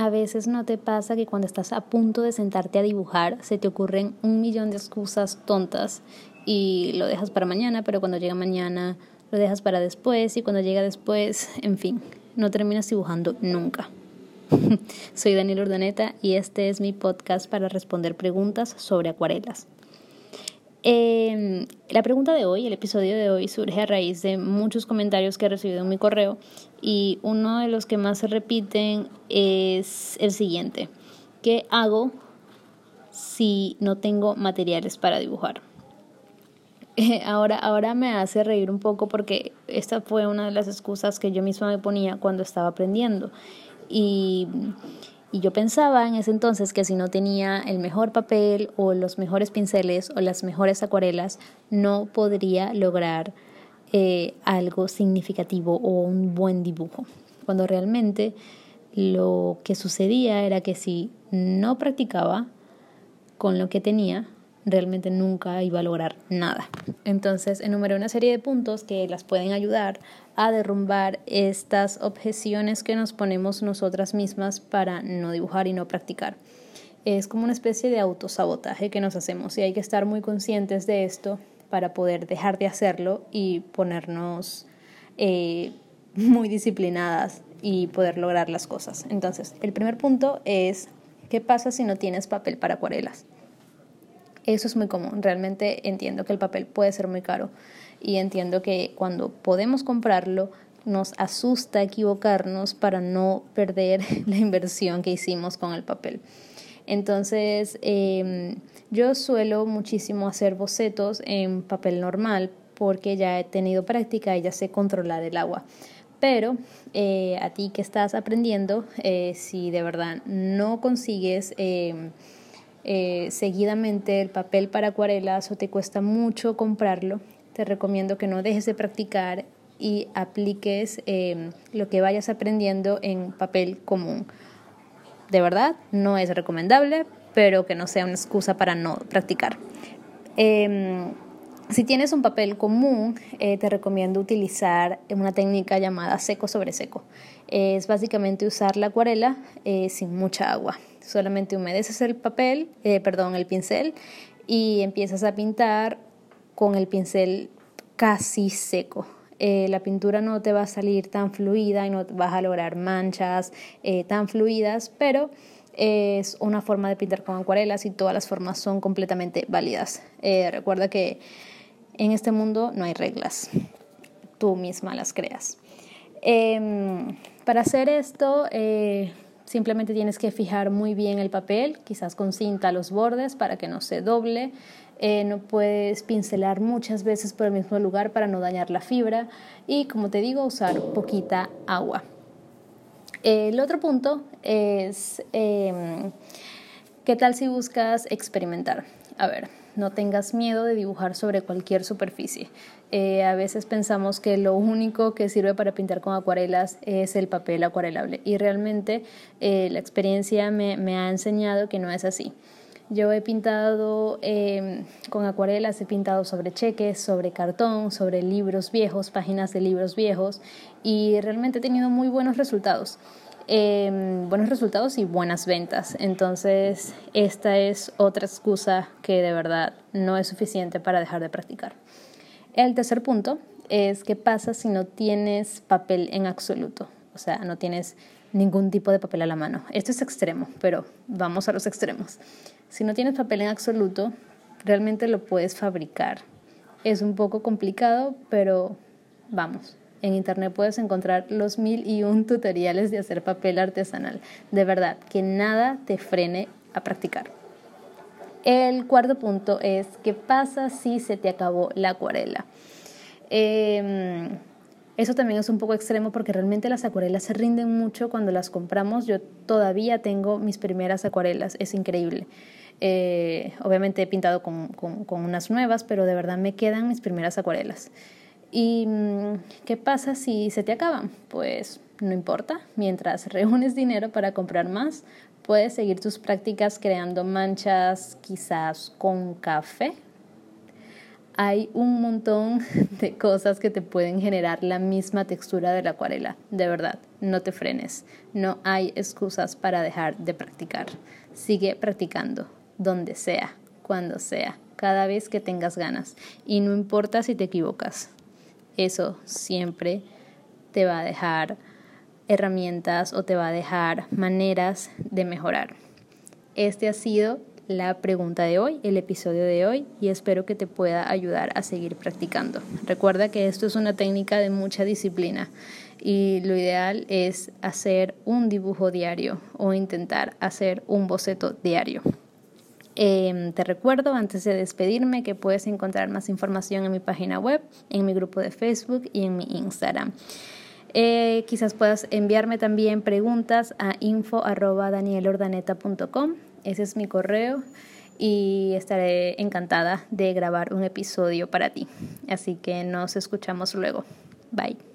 A veces no te pasa que cuando estás a punto de sentarte a dibujar se te ocurren un millón de excusas tontas y lo dejas para mañana, pero cuando llega mañana lo dejas para después y cuando llega después, en fin, no terminas dibujando nunca. Soy Daniel Urdaneta y este es mi podcast para responder preguntas sobre acuarelas. Eh, la pregunta de hoy, el episodio de hoy, surge a raíz de muchos comentarios que he recibido en mi correo y uno de los que más se repiten es el siguiente. ¿Qué hago si no tengo materiales para dibujar? ahora, ahora me hace reír un poco porque esta fue una de las excusas que yo misma me ponía cuando estaba aprendiendo. Y y yo pensaba en ese entonces que si no tenía el mejor papel o los mejores pinceles o las mejores acuarelas, no podría lograr eh, algo significativo o un buen dibujo. Cuando realmente lo que sucedía era que si no practicaba con lo que tenía, realmente nunca iba a lograr nada. Entonces enumeré una serie de puntos que las pueden ayudar a derrumbar estas objeciones que nos ponemos nosotras mismas para no dibujar y no practicar. Es como una especie de autosabotaje que nos hacemos y hay que estar muy conscientes de esto para poder dejar de hacerlo y ponernos eh, muy disciplinadas y poder lograr las cosas. Entonces, el primer punto es, ¿qué pasa si no tienes papel para acuarelas? Eso es muy común. Realmente entiendo que el papel puede ser muy caro y entiendo que cuando podemos comprarlo nos asusta equivocarnos para no perder la inversión que hicimos con el papel. Entonces, em, yo suelo muchísimo hacer bocetos en papel normal porque ya he tenido práctica y ya sé controlar el agua. Pero eh, a ti que estás aprendiendo, eh, si de verdad no consigues em, eh, seguidamente el papel para acuarelas o te cuesta mucho comprarlo, te recomiendo que no dejes de practicar y apliques eh, lo que vayas aprendiendo en papel común. De verdad, no es recomendable, pero que no sea una excusa para no practicar. Em, si tienes un papel común, eh, te recomiendo utilizar una técnica llamada seco sobre seco. Es básicamente usar la acuarela sin mucha agua solamente humedeces el papel, eh, perdón, el pincel y empiezas a pintar con el pincel casi seco. Eh, la pintura no te va a salir tan fluida y no vas a lograr manchas eh, tan fluidas, pero es una forma de pintar con acuarelas y todas las formas son completamente válidas. recuerda que en este mundo no hay reglas, tú misma las creas. Em, para hacer esto, Simplemente tienes que fijar muy bien el papel, quizás con cinta los bordes para que no se doble. Eh, no puedes pincelar muchas veces por el mismo lugar para no dañar la fibra y como te digo usar poquita agua. El otro punto es em, qué tal si buscas experimentar. A ver, no tengas miedo de dibujar sobre cualquier superficie. Eh, a veces pensamos que lo único que sirve para pintar con acuarelas es el papel acuarelable y realmente eh, la experiencia me, ha enseñado que no es así. Yo he pintado em, con acuarelas, he pintado sobre cheques, sobre cartón, sobre libros viejos, páginas de libros viejos y realmente he tenido muy buenos resultados. Em, buenos resultados y buenas ventas. Entonces, esta es otra excusa que de verdad no es suficiente para dejar de practicar. El tercer punto es qué pasa si no tienes papel en absoluto, o sea, no tienes ningún tipo de papel a la mano. Esto es extremo, pero vamos a los extremos. Si no tienes papel en absoluto, realmente lo puedes fabricar. Es un poco complicado, pero vamos, en internet puedes encontrar los mil y un tutoriales de hacer papel artesanal. De verdad, que nada te frene a practicar. El cuarto punto es, ¿qué pasa si se te acabó la acuarela? Em, eso también es un poco extremo porque realmente las acuarelas se rinden mucho cuando las compramos. Yo todavía tengo mis primeras acuarelas, es increíble. Eh, obviamente he pintado con, con unas nuevas, pero de verdad me quedan mis primeras acuarelas. ¿Y mm, qué pasa si se te acaban? Pues no importa, mientras reúnes dinero para comprar más, puedes seguir tus prácticas creando manchas quizás con café. hay un montón de cosas que te pueden generar la misma textura de la acuarela. De verdad, no te frenes. No hay excusas para dejar de practicar. Sigue practicando, donde sea, cuando sea, cada vez que tengas ganas. Y no importa si te equivocas. Eso siempre te va a dejar herramientas o te va a dejar maneras de mejorar. Este ha sido la pregunta de hoy, el episodio de hoy, y espero que te pueda ayudar a seguir practicando. Recuerda que esto es una técnica de mucha disciplina y lo ideal es hacer un dibujo diario o intentar hacer un boceto diario. Em, te recuerdo antes de despedirme que puedes encontrar más información en mi página web, en mi grupo de Facebook y en mi Instagram. Eh, quizás puedas enviarme también preguntas a info.danielordaneta.com ese es mi correo y estaré encantada de grabar un episodio para ti. Así que nos escuchamos luego. Bye.